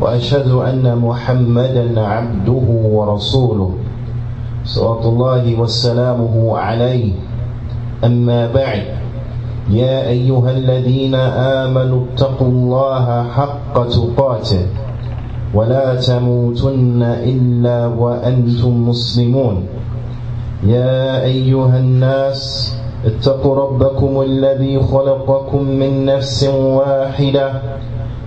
وأشهد أن محمدا عبده ورسوله. صلوات الله وسلامه عليه. أما بعد يا أيها الذين آمنوا اتقوا الله حق تقاته ولا تموتن إلا وأنتم مسلمون. يا أيها الناس اتقوا ربكم الذي خلقكم من نفس واحدة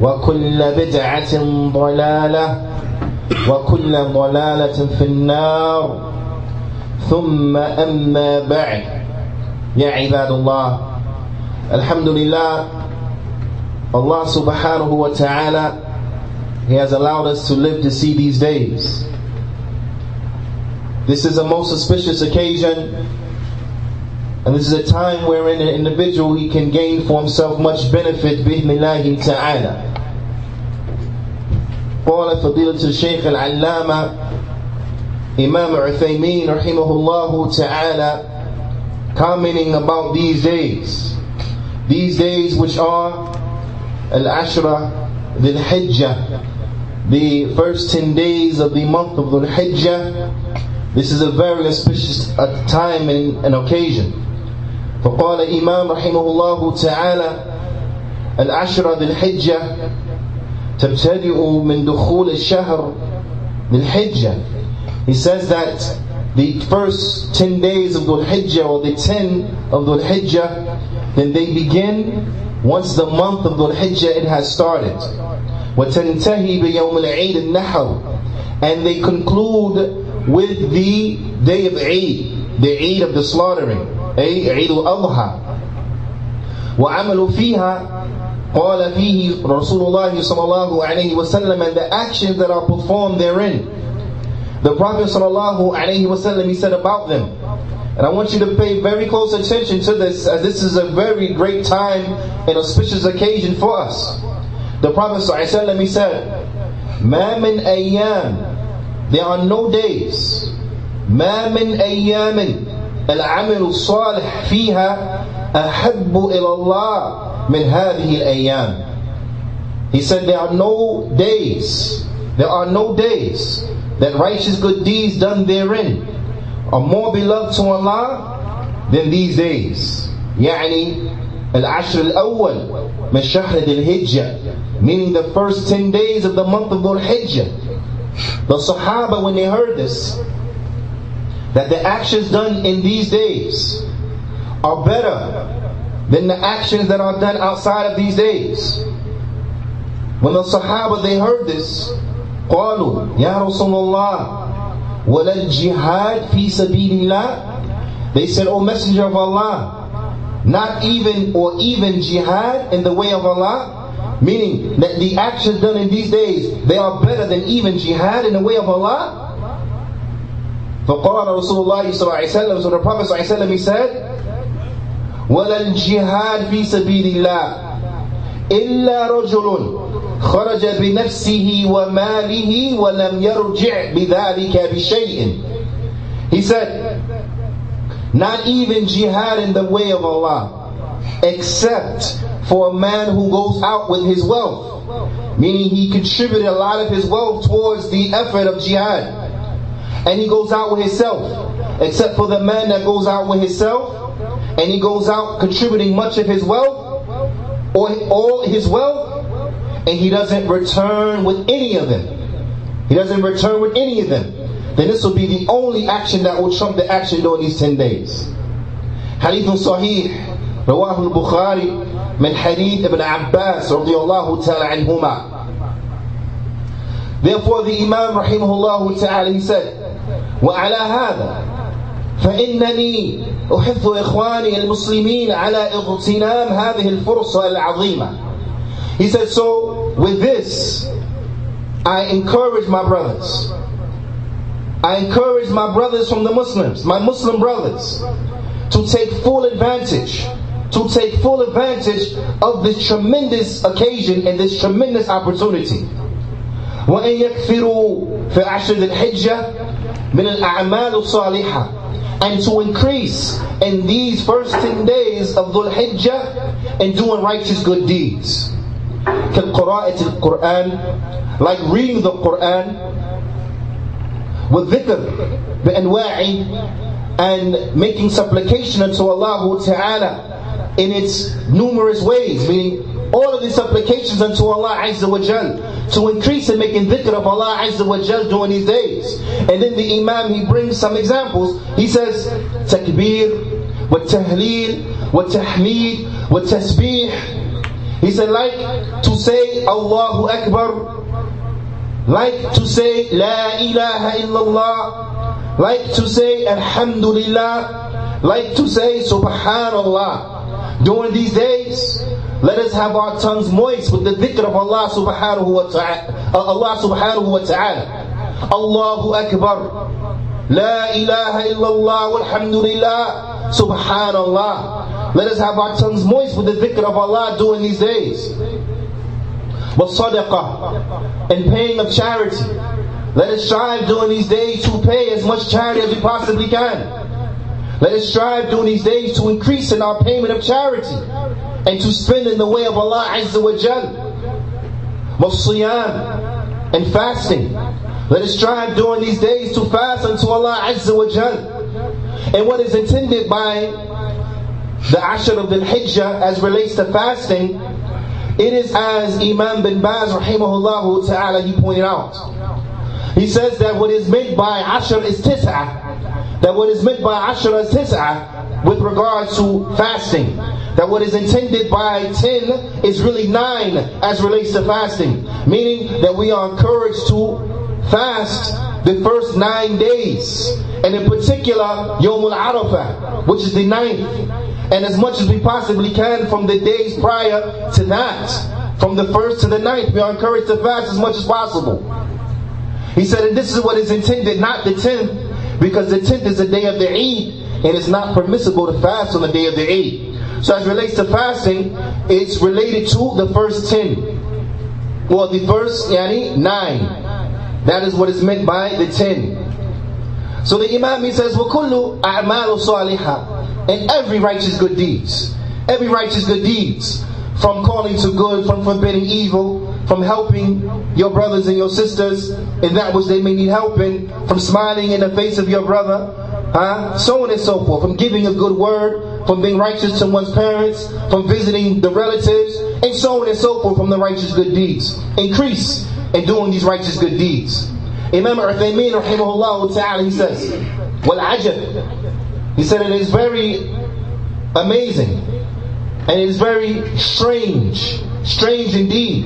وكل بدعة ضلالة وكل ضلالة في النار ثم أما بعد يا عباد الله الحمد لله Allah subhanahu wa ta'ala He has allowed us to live to see these days. This is a most auspicious occasion and this is a time wherein an individual he can gain for himself much benefit بإذن ta'ala. قال فضيلة الشيخ العلامة Imam Uthaymin رحمه الله ta'ala commenting about these days. These days which are Al-Ashra Dhul Hijjah the first 10 days of the month of Dhul Hijjah this is a very auspicious time and an occasion فقال إمام رحمه الله تعالى العشرة ذي الحجة تبتدئ من دخول الشهر ذي الحجة He says that the first 10 days of Dhul Hijjah or the 10 of Dhul Hijjah then they begin once the month of Dhul Hijjah it has started. وَتَنْتَهِي بِيَوْمِ الْعِيدِ النَّحْرِ And they conclude with the day of Eid, the Eid of the slaughtering, أي عيد الأضحى. وعملوا فيها قال فيه رسول الله صلى الله عليه وسلم and the actions that are performed therein. The Prophet صلى الله عليه وسلم he said about them and I want you to pay very close attention to this, as this is a very great time and auspicious occasion for us. The Prophet ﷺ, he said, مَا مِنْ أَيَّامٍ There are no days. مَا مِنْ أَيَّامٍ الْعَمِلُ الصَّالِحِ فِيهَا أَحَبُّ إِلَى اللَّهِ مِنْ هَذِهِ الْأَيَّامِ He said, there are no days, there are no days that righteous good deeds done therein are more beloved to Allah than these days. يعني العشر الأول من شهر ذي الحجة meaning the first 10 days of the month of Dhul Hijjah. The Sahaba when they heard this that the actions done in these days are better than the actions that are done outside of these days. When the Sahaba they heard this, قالوا يا رسول الله وَلَا الْجِهَادِ فِي سَبِيلِ اللَّهِ They said, O Messenger of Allah, not even or even jihad in the way of Allah, meaning that the actions done in these days, they are better than even jihad in the way of Allah. فقال رسول الله صلى الله عليه وسلم so the Prophet صلى الله عليه وسلم he said ولا الجهاد في سبيل الله إلا رجل خرج بنفسه وماله ولم يرجع بذلك بشيء He said, not even jihad in the way of Allah, except for a man who goes out with his wealth. Meaning he contributed a lot of his wealth towards the effort of jihad. And he goes out with himself. Except for the man that goes out with himself, and he goes out contributing much of his wealth, or all his wealth, and he doesn't return with any of them. He doesn't return with any of them. Then this will be the only action that will trump the action during these 10 days. Hadith Sahih رواه البخاري من حديث ابن عباس رضي الله تعالى عنهما Therefore the Imam رحمه الله تعالى he said وعلى هذا فإنني أحث إخواني المسلمين على اغتنام هذه الفرصة العظيمة He said so with this I encourage my brothers I encourage my brothers from the Muslims, my Muslim brothers, to take full advantage to take full advantage of this tremendous occasion and this tremendous opportunity. وأن يكثروا في عشر الحجة من الأعمال الصالحة and to increase in these first 10 days of Dhul Hijjah and doing righteous good deeds. كالقراءة القرآن like reading the Quran والذكر بأنواعه and making supplication unto Allah Ta'ala in its numerous ways, meaning all of these supplications unto Allah Azza wa Jal to increase in making dhikr of Allah Azza wa Jal during these days. And then the Imam he brings some examples. He says takbir, wa tahleel, wa tahmeed, wa tasbih. He said like to say Allahu Akbar, like to say La ilaha illallah, like to say Alhamdulillah, like to say Subhanallah. During these days, let us have our tongues moist with the dhikr of Allah subhanahu wa ta'ala. Uh, Allah subhanahu wa ta'ala. Allahu Akbar. La ilaha illallah walhamdulillah. Subhanallah. Let us have our tongues moist with the dhikr of Allah during these days. But sadaqah and paying of charity. Let us strive during these days to pay as much charity as we possibly can. Let us strive during these days to increase in our payment of charity and to spend in the way of Allah Azza wa Jal. Wasiyam and fasting. Let us strive during these days to fast unto Allah Azza wa Jal. And what is intended by the Ashr of the Hijjah as relates to fasting, it is as Imam bin Baz rahimahullah ta'ala he pointed out. He says that what is meant by Ashr is Tis'ah that what is meant by Ashra Tis'ah with regards to fasting, that what is intended by 10 is really 9 as relates to fasting, meaning that we are encouraged to fast the first 9 days, and in particular Yomul Arafah, which is the ninth, and as much as we possibly can from the days prior to that, from the first to the ninth, we are encouraged to fast as much as possible. He said, and this is what is intended, not the tenth, because the 10th is the day of the Eid, and it's not permissible to fast on the day of the Eid. So as relates to fasting, it's related to the first 10. Well, the first, yani, 9. That is what is meant by the 10. So the Imam, he says, وَكُلُّ أَعْمَالُ صَالِحَةً And every righteous good deeds. Every righteous good deeds. From calling to good, from forbidding evil, from helping your brothers and your sisters in that which they may need help in, from smiling in the face of your brother, huh? so on and so forth, from giving a good word, from being righteous to one's parents, from visiting the relatives, and so on and so forth from the righteous good deeds. Increase in doing these righteous good deeds. Imam Uthaymeen rahimahullah ta'ala, he says, Well, ajab. He said it is very amazing and it is very strange, strange indeed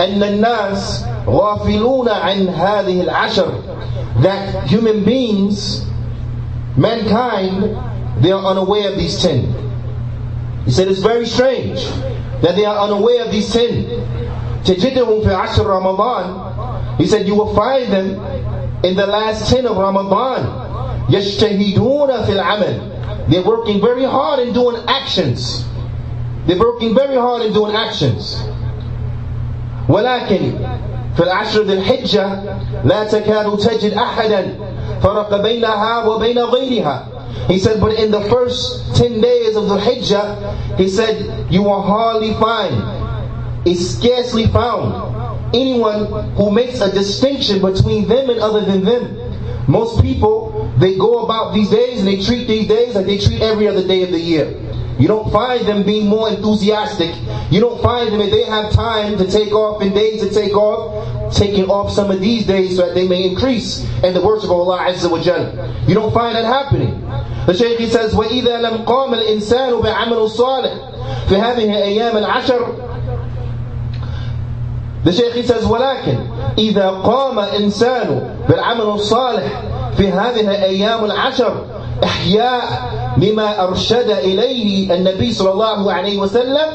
أن الناس غافلون عن هذه العشر that human beings mankind they are unaware of these ten he said it's very strange that they are unaware of these ten تجدهم في عشر رمضان he said you will find them in the last ten of Ramadan يجتهدون في العمل they're working very hard in doing actions they're working very hard in doing actions ولكن في العشر ذي الحجة لا تكاد تجد أحدا فرق بينها وبين غيرها He said, but in the first 10 days of the Hijjah, he said, you will hardly find, it's scarcely found, anyone who makes a distinction between them and other than them. Most people, they go about these days and they treat these days like they treat every other day of the year. You don't find them being more enthusiastic. You don't find them if they have time to take off and days to take off, taking off some of these days so that they may increase in the worship of Allah Azza wa Jal. You don't find that happening. The Shaykh he says, وَإِذَا لَمْ قَامَ الْإِنسَانُ بِعَمَلُ الصَّالِحِ في هذه أيام العشر The Shaykh he says, ولكن إذا قام إنسان بالعمل الصالح في هذه الأيام العشر إحياء لما أرشد إليه النبي صلى الله عليه وسلم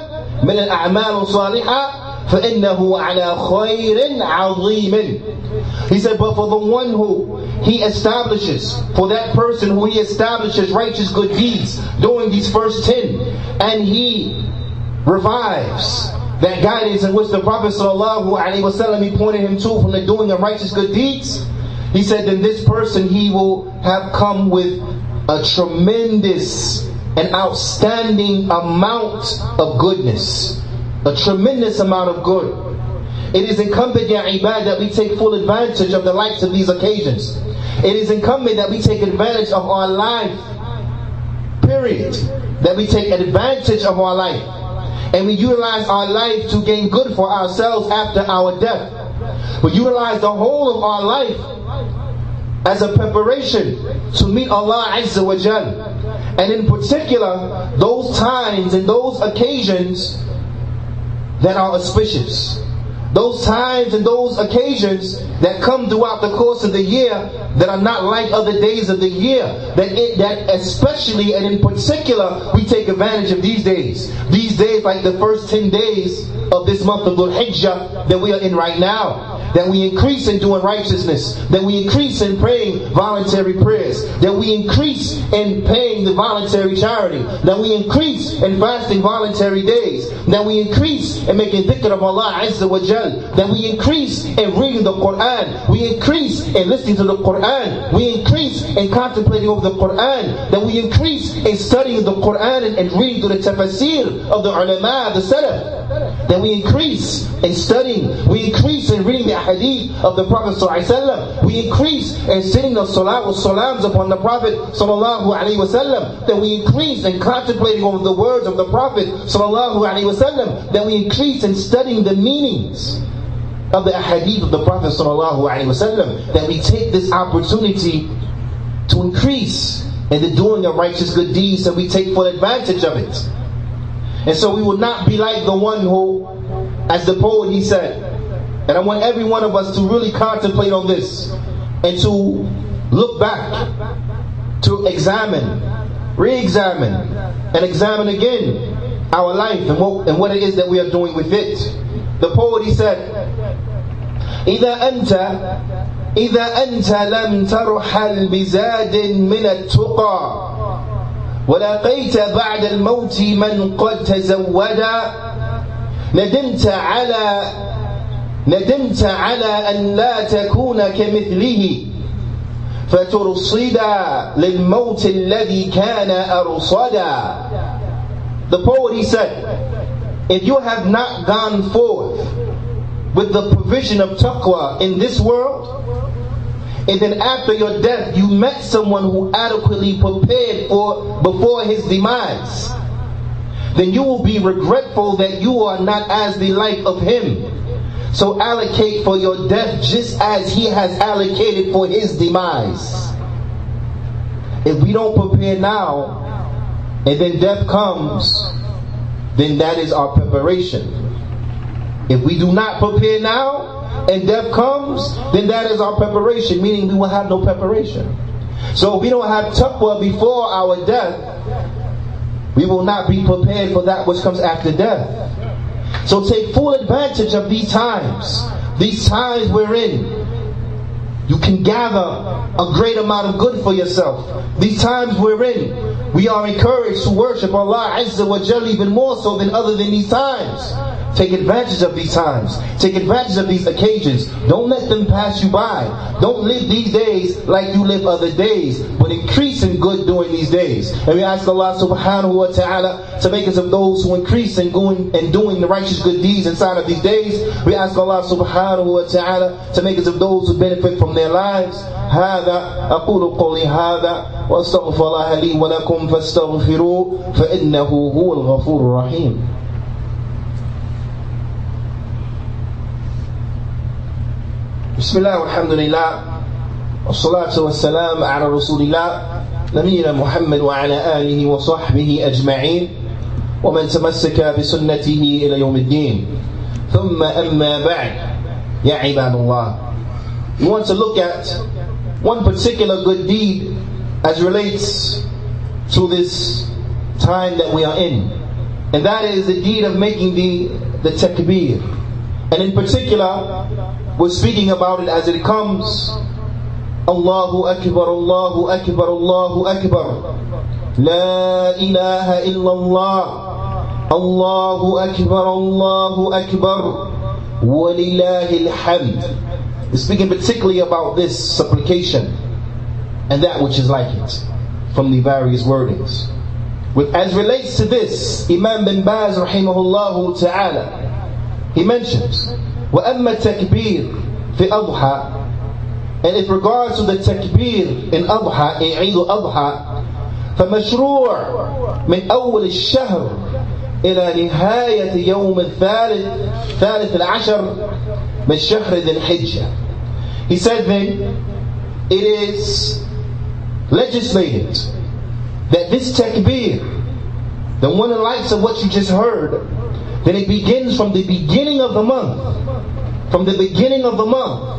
من الأعمال الصالحة فإنه على خير عظيم He said, but for the one who he establishes, for that person who he establishes righteous good deeds during these first ten, and he revives that guidance in which the Prophet ﷺ, he pointed him to from the doing of righteous good deeds, he said, then this person he will have come with a tremendous and outstanding amount of goodness. A tremendous amount of good. It is incumbent, ya ibad, that we take full advantage of the likes of these occasions. It is incumbent that we take advantage of our life. Period. That we take advantage of our life. And we utilize our life to gain good for ourselves after our death. We utilize the whole of our life as a preparation to meet Allah Azza wa Jal. And in particular, those times and those occasions that are auspicious. Those times and those occasions that come throughout the course of the year that are not like other days of the year. That it, that especially and in particular we take advantage of these days. These days like the first 10 days of this month of Dhul Hijjah that we are in right now that we increase in doing righteousness, that we increase in praying voluntary prayers, that we increase in paying the voluntary charity, that we increase in fasting voluntary days, that we increase in making dhikr of Allah Azza wa Jal, that we increase in reading the Quran, we increase in listening to the Quran, we increase in contemplating over the Quran, that we increase in studying the Quran and, and reading through the tafsir of the ulama, the salaf, that we increase in studying, we increase in reading the hadith of the Prophet ﷺ. We increase in sitting the salat with salams upon the Prophet ﷺ. That we increase in contemplating over the words of the Prophet ﷺ. That we increase in studying the meanings of the hadith of the Prophet ﷺ. That we take this opportunity to increase in the doing of righteous good deeds and we take full advantage of it. And so we will not be like the one who, as the poet he said, and I want every one of us to really contemplate on this and to look back, to examine, re-examine, and examine again our life and what, and what it is that we are doing with it. The poet he said, إذا أنت إذا أنت لم ترحل بزاد من التقى ولقيت بعد الموت من قد تزودا ندمت على ندمت على أن لا تكون كمثله. فترصدا للموت الذي كان أرصدا The poet he said, if you have not gone forth with the provision of taqwa in this world, and then after your death you met someone who adequately prepared for before his demise, then you will be regretful that you are not as the like of him. So allocate for your death just as he has allocated for his demise. If we don't prepare now, and then death comes, then that is our preparation. If we do not prepare now, and death comes, then that is our preparation, meaning we will have no preparation. So if we don't have taqwa before our death, we will not be prepared for that which comes after death. So take full advantage of these times, these times we're in. You can gather a great amount of good for yourself. These times we're in, we are encouraged to worship Allah Azza wa Jalla even more so than other than these times. Take advantage of these times. Take advantage of these occasions. Don't let them pass you by. Don't live these days like you live other days, but increase in good during these days. And we ask Allah subhanahu wa ta'ala to make us of those who increase in going and doing the righteous good deeds inside of these days. We ask Allah subhanahu wa ta'ala to make us of those who benefit from their lives. هذا أقول قولي هذا وأستغفر الله لي ولكم فاستغفروه فإنه هو الغفور الرحيم بسم الله والحمد لله والصلاة والسلام على رسول الله نبينا محمد وعلى آله وصحبه أجمعين ومن تمسك بسنته إلى يوم الدين ثم أما بعد يا عباد الله We want to look at one particular good deed as relates to this time that we are in. And that is the deed of making the, the takbir. And in particular, we're speaking about it as it comes. Allahu Akbar, Allahu Akbar, Allahu Akbar. La ilaha illallah. Allahu Akbar, Allahu Akbar. Walillahi alhamd. We're speaking particularly about this supplication and that which is like it from the various wordings. With, as relates to this, Imam bin Baz rahimahullah ta'ala, he mentions وأما التكبير في أضحى and in regards to the takbir in أضحى عيد أضحى فمشروع من أول الشهر إلى نهاية يوم الثالث ثالث العشر من شهر ذي الحجة He said then, it is legislated that this takbir, the one in lights of what you just heard, then it begins from the beginning of the month from the beginning of the month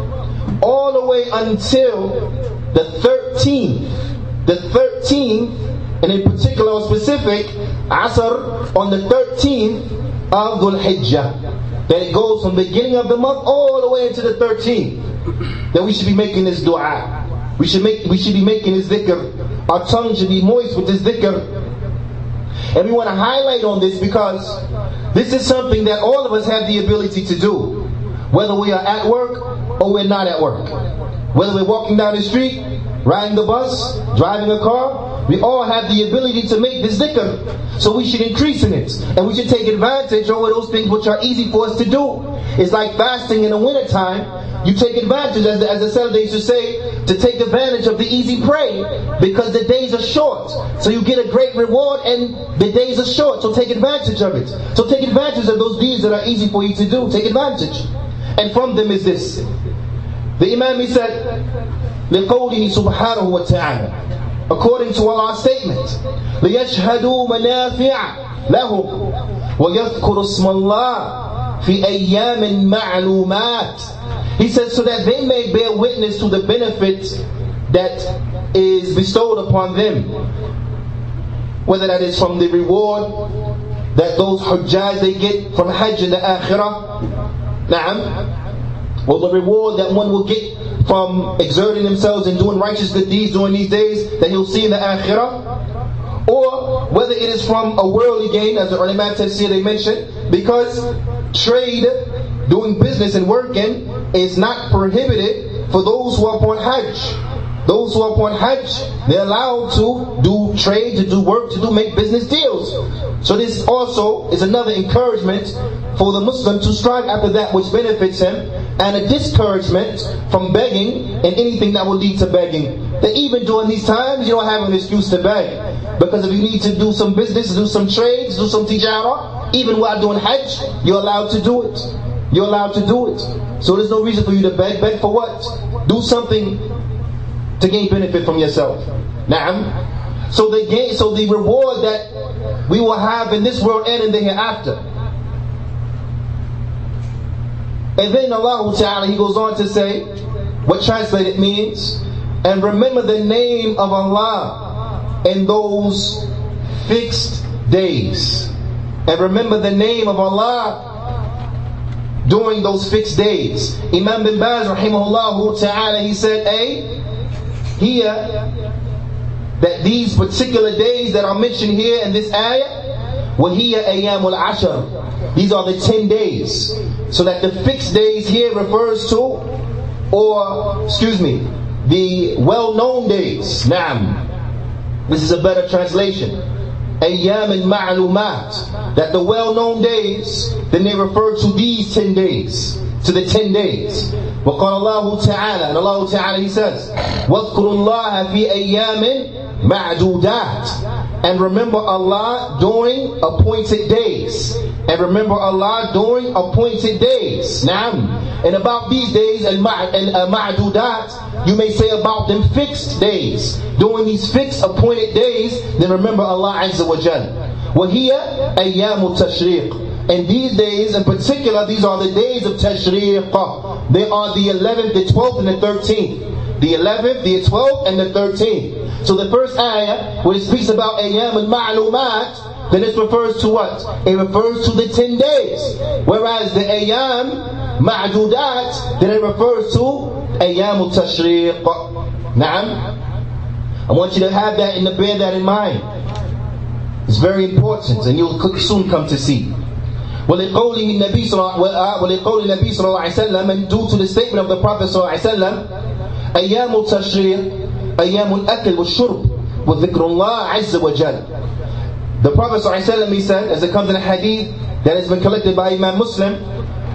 all the way until the 13th. The 13th, and in particular or specific, Asr on the 13th of Dhul Hijjah. That it goes from the beginning of the month all the way into the 13th. That we should be making this dua. We should make we should be making this dhikr. Our tongue should be moist with this dhikr. And we want to highlight on this because this is something that all of us have the ability to do whether we are at work or we're not at work. Whether we're walking down the street, riding the bus, driving a car, we all have the ability to make this dhikr. So we should increase in it. And we should take advantage of those things which are easy for us to do. It's like fasting in the wintertime. You take advantage, as the, as the Saturday used to say, to take advantage of the easy prey because the days are short. So you get a great reward and the days are short. So take advantage of it. So take advantage of those deeds that are easy for you to do. Take advantage. And from them is this. The Imam he said, لقوله سبحانه وتعالى according to Allah's statement ليشهدوا منافع لهم ويذكروا اسم الله في أيام معلومات he says so that they may bear witness to the benefit that is bestowed upon them whether that is from the reward that those hujjaj they get from hajj in the akhirah Na'am. Or the reward that one will get from exerting themselves and doing righteous good deeds during these days that he'll see in the akhirah. Or whether it is from a worldly gain, as the early ulama tafsir they mentioned, because trade, doing business and working is not prohibited for those who are upon Hajj. Those who are upon Hajj, they're allowed to do trade, to do work, to do make business deals. So this also is another encouragement for the Muslim to strive after that which benefits him, and a discouragement from begging and anything that will lead to begging. That even during these times, you don't have an excuse to beg. Because if you need to do some business, do some trades, do some tijara, even while doing Hajj, you're allowed to do it. You're allowed to do it. So there's no reason for you to beg. Beg for what? Do something to gain benefit from yourself. Naam. So the gain, so the reward that we will have in this world and in the hereafter. And then Allah Ta'ala, He goes on to say, what translated means, and remember the name of Allah in those fixed days. And remember the name of Allah during those fixed days. Imam bin Baz, rahimahullah ta'ala, he said, A, here that these particular days that are mentioned here in this ayah وَهِيَ أَيَّامُ الْعَشَرِ These are the 10 days. So that the fixed days here refers to, or, excuse me, the well-known days. Naam. This is a better translation. Ayyam and ma'lumat. That the well-known days, then they refer to these 10 days. To the 10 days. وقال الله تعالى and Allah Ta'ala He says واذكروا الله في أيام معدودات and remember Allah during appointed days and remember Allah during appointed days now and about these days and ma'dudat you may say about them fixed days during these fixed appointed days then remember Allah Azza wa Jal وهي أيام التشريق and these days in particular, these are the days of Tashriq. They are the 11th, the 12th, and the 13th. The 11th, the 12th, and the 13th. So the first ayah, when it speaks about Ayyam al Ma'lumat, then it refers to what? It refers to the 10 days. Whereas the Ayyam Ma'dudat, then it refers to Ayyam al Tashriq. Naam? I want you to have that and to bear that in mind. It's very important, and you'll soon come to see. ولقوله النبي صلى ولقول النبي صلى الله عليه وسلم and due to the statement of the Prophet صلى الله عليه وسلم أيام التشريق أيام الأكل والشرب وذكر الله عز وجل the Prophet ﷺ, he said, as it comes in a hadith that has been collected by Imam Muslim,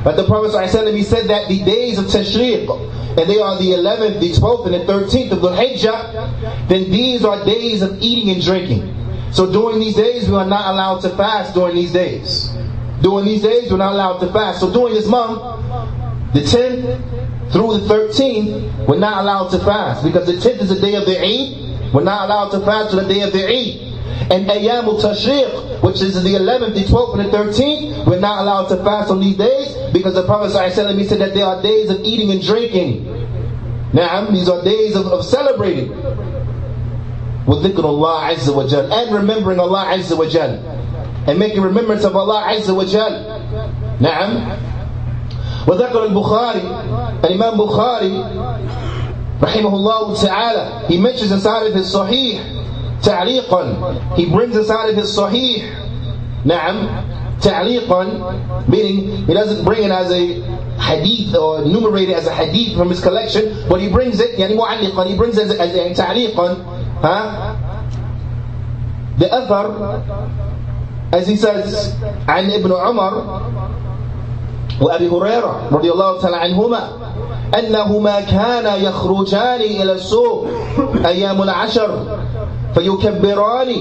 that the Prophet ﷺ, he said that the days of Tashriq, and they are the 11th, the 12th, and the 13th of the Hijjah, then these are days of eating and drinking. So during these days, we are not allowed to fast during these days. During these days, we're not allowed to fast. So during this month, the 10th through the 13th, we're not allowed to fast because the 10th is the day of the Eid. We're not allowed to fast on the day of the Eid. And Ayyam Tashriq, which is the 11th, the 12th, and the 13th, we're not allowed to fast on these days because the Prophet ﷺ said that there are days of eating and drinking. Now, these are days of, of celebrating. With dhikr Allah Azza wa Jal, and remembering Allah Azza wa Jal and making remembrance of Allah Azza wa Jal. نعم وذكر البخاري الإمام بخاري رحمه الله تعالى he mentions inside of his Sahih تعليقا he brings inside of his Sahih نعم تعليقا meaning he doesn't bring it as a hadith or enumerate it as a hadith from his collection but he brings it يعني معلقا he brings it as, a تعليقا ها the other as he says عن ابن عمر وأبي هريرة رضي الله تعالى عنهما أنهما كانا يخرجان إلى السوق أيام العشر فيكبران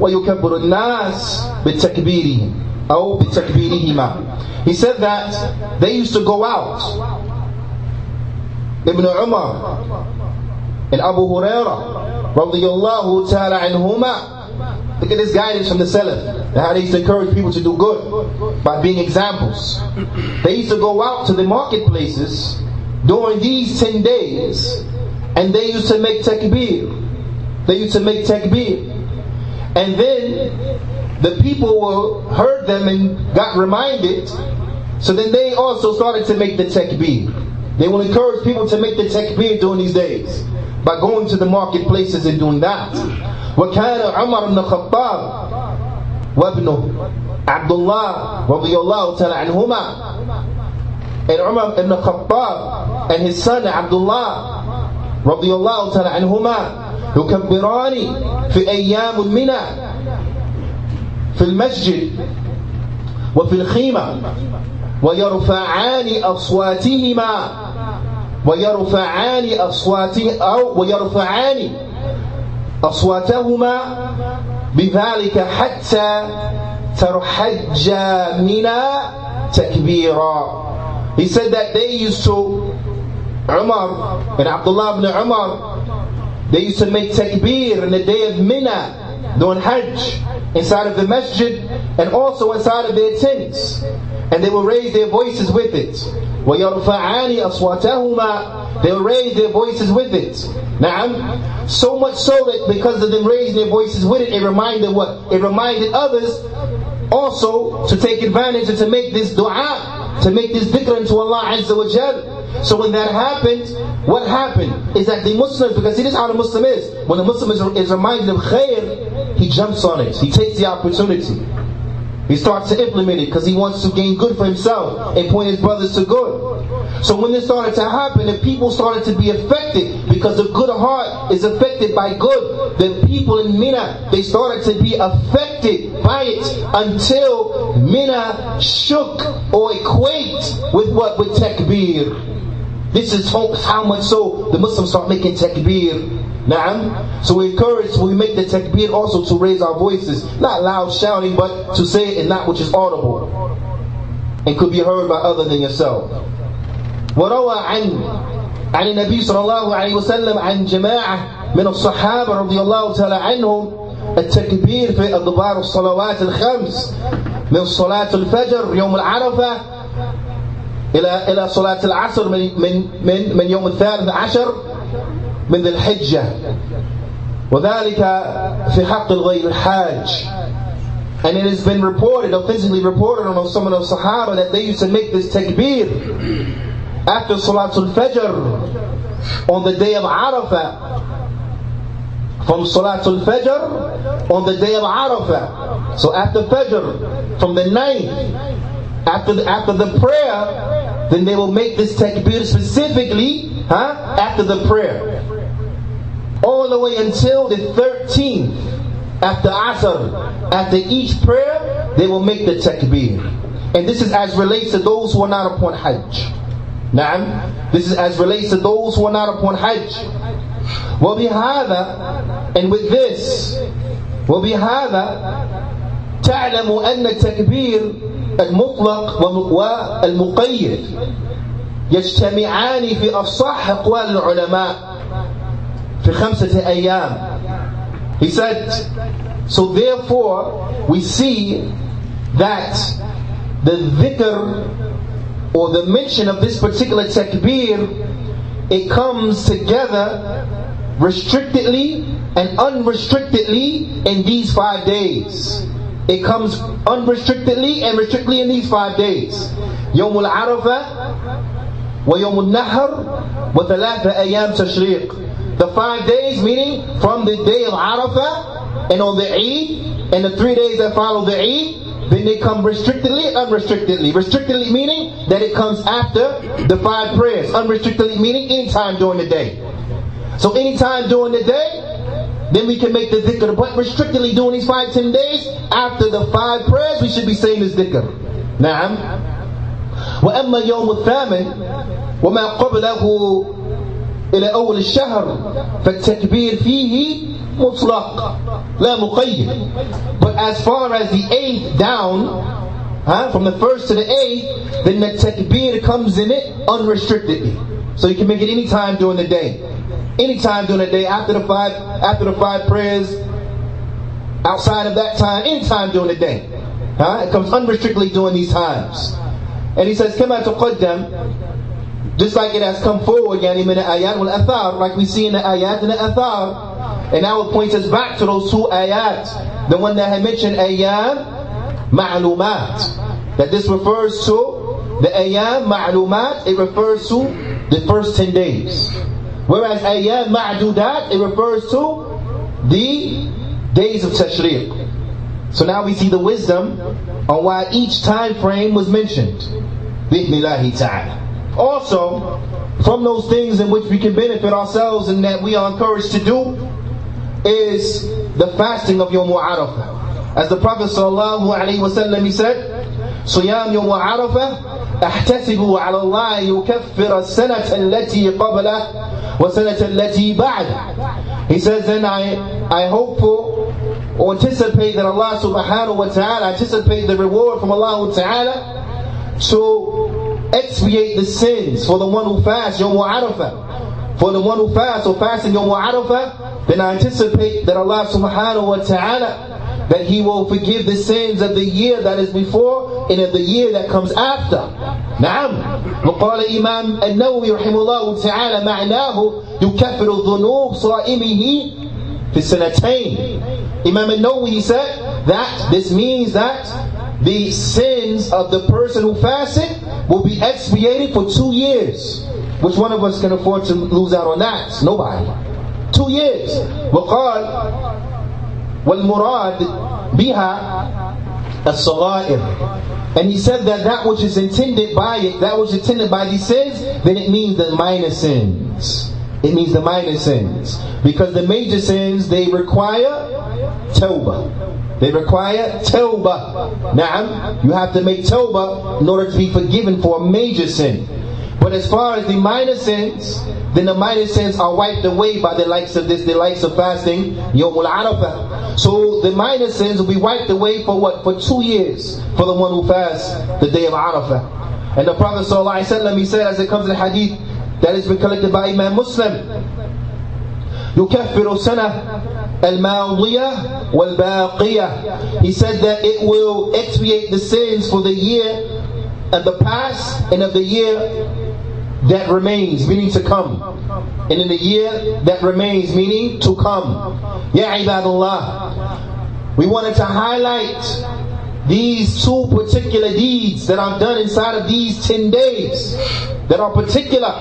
ويكبر الناس بالتكبير أو بتكبيرهما He said that they used to go out Ibn Umar and Abu Hurairah رضي الله تعالى عنهما Look at this guidance from the Salaf. How they used to encourage people to do good by being examples. They used to go out to the marketplaces during these 10 days and they used to make takbir. They used to make takbir. And then the people heard them and got reminded. So then they also started to make the takbir. They will encourage people to make the takbir during these days by going to the marketplaces and doing that. وكان عمر بن الخطاب وابنه عبد الله رضي الله تعالى عنهما and Umar ibn Khattab and his son Abdullah رضي الله تعالى عنهما يكبران في أيام منى في المسجد وفي الخيمة ويرفعان أصواتهما ويرفعان أصواتهما أو ويرفعان أصواتهما بذلك حتى ترحج منا تكبيرا. He said that they used to Umar and Abdullah ibn Umar they used to make takbir in the day of Mina doing Hajj inside of the masjid and also inside of their tents and they will raise their voices with it ويرفعان أصواتهما They'll raise their voices with it. Now, so much so that because of them raising their voices with it, it reminded what? It reminded others also to take advantage and to make this dua, to make this dhikr unto Allah Azza wa Jal. So when that happened, what happened is that the Muslims, because this is how the Muslim is, when the Muslim is, is reminded of khair, he jumps on it. He takes the opportunity. He starts to implement it because he wants to gain good for himself and point his brothers to good. So when this started to happen, the people started to be affected because the good heart is affected by good. The people in Mina, they started to be affected by it until Mina shook or equate with what? With takbir. This is how much so the Muslims start making takbir Naam. So we encourage when we make the takbir also to raise our voices, not loud shouting, but to say it in that which is audible and could be heard by other than yourself. وروى عن عن النبي صلى الله عليه وسلم عن جماعة من الصحابة رضي الله تعالى عنهم التكبير في أدبار الصلوات الخمس من صلاة الفجر يوم العرفة إلى إلى صلاة العصر من من من من يوم الثالث عشر من ذي الحجة وذلك في حق الغير الحاج and it has been reported, authentically reported on some of the Sahaba that they used to make this takbir after Salatul Fajr on the day of Arafah. From Salatul Fajr on the day of Arafah. So after Fajr, from the night, after the, after the prayer, then they will make this takbir specifically huh, after the prayer all the way until the 13th after Asr. After each prayer, they will make the takbir. And this is as relates to those who are not upon Hajj. Naam. This is as relates to those who are not upon Hajj. وبهذا and with this وبهذا تعلم أن التكبير المطلق والمقيد يجتمعان في أصح أقوال العلماء في خمسة أيام He said, so therefore we see that the dhikr or the mention of this particular takbir, it comes together restrictedly and unrestrictedly in these five days. It comes unrestrictedly and restrictedly in these five days. يوم العرفة ويوم النحر وثلاثة أيام تشريق the five days, meaning from the day of Arafah and on the Eid and the three days that follow the Eid, then they come restrictedly, unrestrictedly. Restrictedly meaning that it comes after the five prayers. Unrestrictedly meaning anytime during the day. So anytime during the day, then we can make the dhikr. But restrictedly during these five, ten days, after the five prayers, we should be saying this dhikr. نعم. وأما يوم الثامن وما قبله إلى أول الشهر فالتكبير فيه مطلق لا مقيد but as far as the eighth down huh, from the first to the eighth then the takbir comes in it unrestrictedly so you can make it any time during the day any time during the day after the five after the five prayers outside of that time any time during the day huh? it comes unrestrictedly during these times and he says كما تقدم just like it has come forward, yani min ayat wal athar, like we see in the ayat and the athar. And now it points us back to those two ayat. The one that had mentioned ayat ma'lumat. That this refers to the ayat ma'lumat, it refers to the first 10 days. Whereas ayat ma'dudat, it refers to the days of tashriq. So now we see the wisdom on why each time frame was mentioned. Bismillah ta'ala also from those things in which we can benefit ourselves and that we are encouraged to do is the fasting of Yom Arafah. As the Prophet sallallahu alaihi wasallam he said, "Siyam Yom Arafah ahtasibu 'ala Allah yukaffira as-sanah allati qabla wa sanah allati ba'd." He says then I I hope for anticipate that Allah subhanahu wa ta'ala anticipate the reward from Allah subhanahu wa ta'ala so expiate the sins for the one who fasts Yom Arafah. For the one who fasts or fasting Yom Arafah, then I anticipate that Allah subhanahu wa ta'ala that He will forgive the sins of the year that is before and of the year that comes after. نعم وقال الإمام النووي رحمه الله تعالى معناه يكفر الذنوب صائمه في السنتين Imam al-Nawawi said that this means that the sins of the person who fasted will be expiated for two years. Which one of us can afford to lose out on that? Nobody. Two years. وقال والمراد بها الصغائر and he said that that which is intended by it, that which is intended by these sins, then it means the minor sins. It means the minor sins. Because the major sins, they require tawbah. They require tawbah. Now, you have to make tawbah in order to be forgiven for a major sin. But as far as the minor sins, then the minor sins are wiped away by the likes of this, the likes of fasting, Yawmul Arafah. So the minor sins will be wiped away for what? For two years for the one who fasts the day of Arafah. And the Prophet ﷺ, he said, as it comes in the hadith that has been collected by Imam Muslim, يكفر السنة al-mawdiyah wal-baqiyah. He said that it will expiate the sins for the year of the past and of the year that remains, meaning to come. And in the year that remains, meaning to come. Ya ibadullah. We wanted to highlight these two particular deeds that are done inside of these 10 days that are particular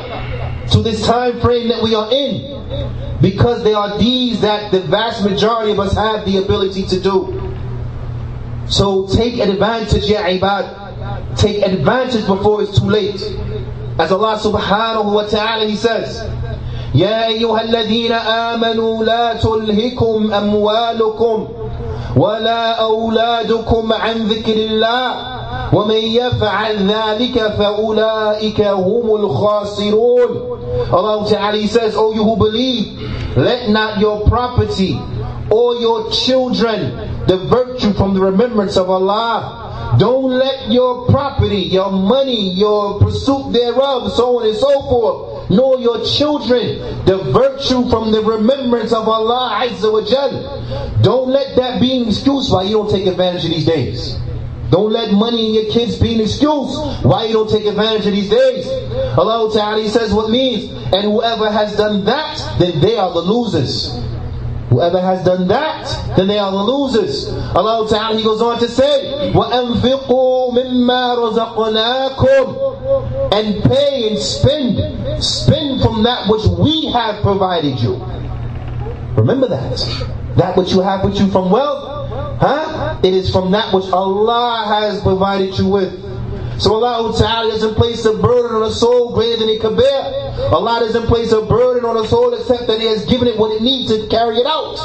to this time frame that we are in because they are deeds that the vast majority of us have the ability to do. So take advantage, ya ibad. Take advantage before it's too late. As Allah subhanahu wa ta'ala He says, يا أيها الذين آمنوا لا تلهكم أموالكم ولا أولادكم عن ذكر الله ومن يفعل ذلك فأولئك هم الخاسرون Allah Ta'ala He says, Oh you who believe, let not your property or your children divert you from the remembrance of Allah don't let your property, your money, your pursuit thereof, so on and so forth, nor your children divert you from the remembrance of Allah Azza wa Jal. Don't let that be an excuse why you don't take advantage of these days. Don't let money in your kids be an excuse why you don't take advantage of these days. Allah Ta'ala says what means, and whoever has done that, then they are the losers. Whoever has done that, then they are the losers. Allah Ta'ala, He goes on to say, وَأَنفِقُوا مِمَّا رَزَقْنَاكُمْ And pay and spend. Spend from that which we have provided you. Remember that. That which you have with you from wealth, huh? It is from that which Allah has provided you with. So Allah Ta'ala doesn't place a burden on a soul greater than it can bear. Allah doesn't place a burden on a soul except that He has given it what it needs to carry it out.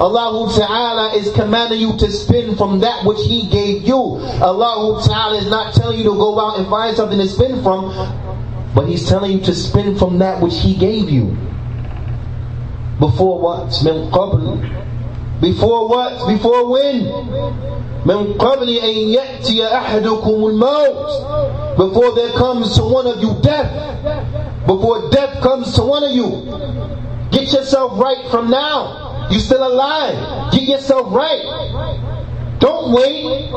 Allah Ta'ala is commanding you to spend from that which He gave you. Allah Ta'ala is not telling you to go out and find something to spend from, but He's telling you to spend from that which He gave you. Before what? Before what? Before when? من قبل أن يأتي أحدكم الموت before there comes to one of you death before death comes to one of you get yourself right from now you still alive get yourself right don't wait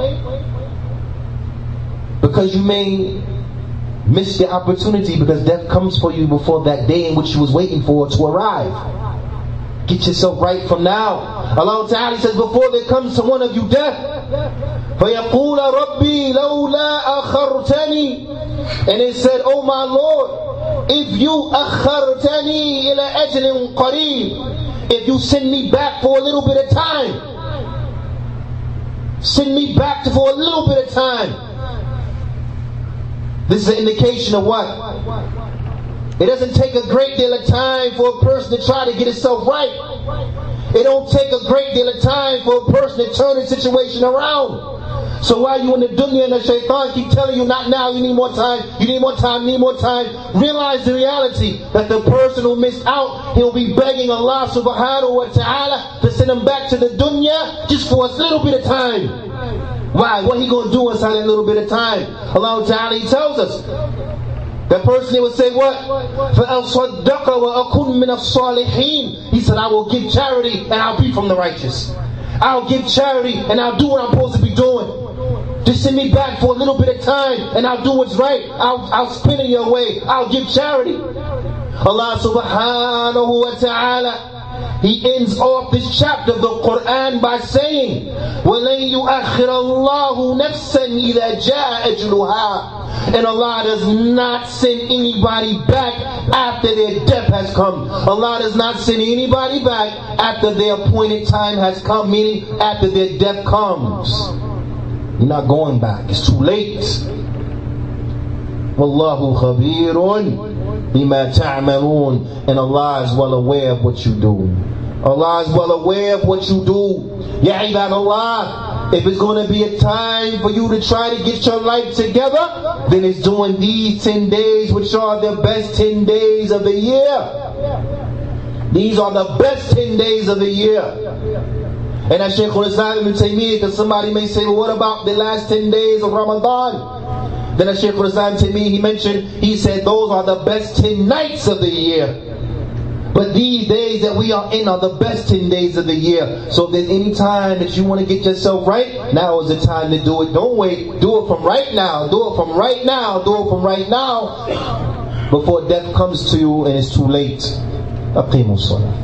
because you may miss the opportunity because death comes for you before that day in which you was waiting for to arrive Get yourself right from now. Allah Ta'ala says, before there comes to one of you death, فَيَقُولَ رَبِّي لَوْلَا أَخَرْتَنِي And it said, Oh my Lord, if you أَخَرْتَنِي إِلَى أَجْلٍ قَرِيبٍ If you send me back for a little bit of time, send me back for a little bit of time. This is an indication of what? It doesn't take a great deal of time for a person to try to get himself right. It don't take a great deal of time for a person to turn a situation around. So while you in the dunya and the shaitan keep telling you not now, you need more time, you need more time, need more time, realize the reality that the person who missed out, he'll be begging Allah subhanahu wa ta'ala to send him back to the dunya just for a little bit of time. Why? What he gonna do inside that little bit of time? Allah Ta'ala he tells us that person would say what? فَأَصَدَّقَ وَأَكُنْ مِنَ الصَّالِحِينَ He said, I will give charity and I'll be from the righteous. I'll give charity and I'll do what I'm supposed to be doing. Just send me back for a little bit of time and I'll do what's right. I'll, I'll spin it your way. I'll give charity. Allah subhanahu wa ta'ala he ends off this chapter of the Quran by saying, وَلَن يُؤَخِّرَ اللَّهُ نَفْسًا إِذَا جَاءَ أَجْلُهَا And Allah does not send anybody back after their death has come. Allah does not send anybody back after their appointed time has come, meaning after their death comes. You're not going back. It's too late. Wallahu khabirun bima ta'malun. And Allah is well aware of what you do. Allah is well aware of what you do. Ya Allah. If it's going to be a time for you to try to get your life together, then it's during these 10 days, which are the best 10 days of the year. These are the best 10 days of the year. And as Shaykh al-Islam ibn Taymiyyah, because somebody may say, well, what about the last 10 days of Ramadan? Then as Shaykh al-Islam Taymiyyah, he mentioned, he said, those are the best 10 nights of the year. But these days that we are in are the best 10 days of the year. So if there's any time that you want to get yourself right, now is the time to do it. Don't wait. Do it from right now. Do it from right now. Do it from right now. Before death comes to you and it's too late. أقيموا الصلاة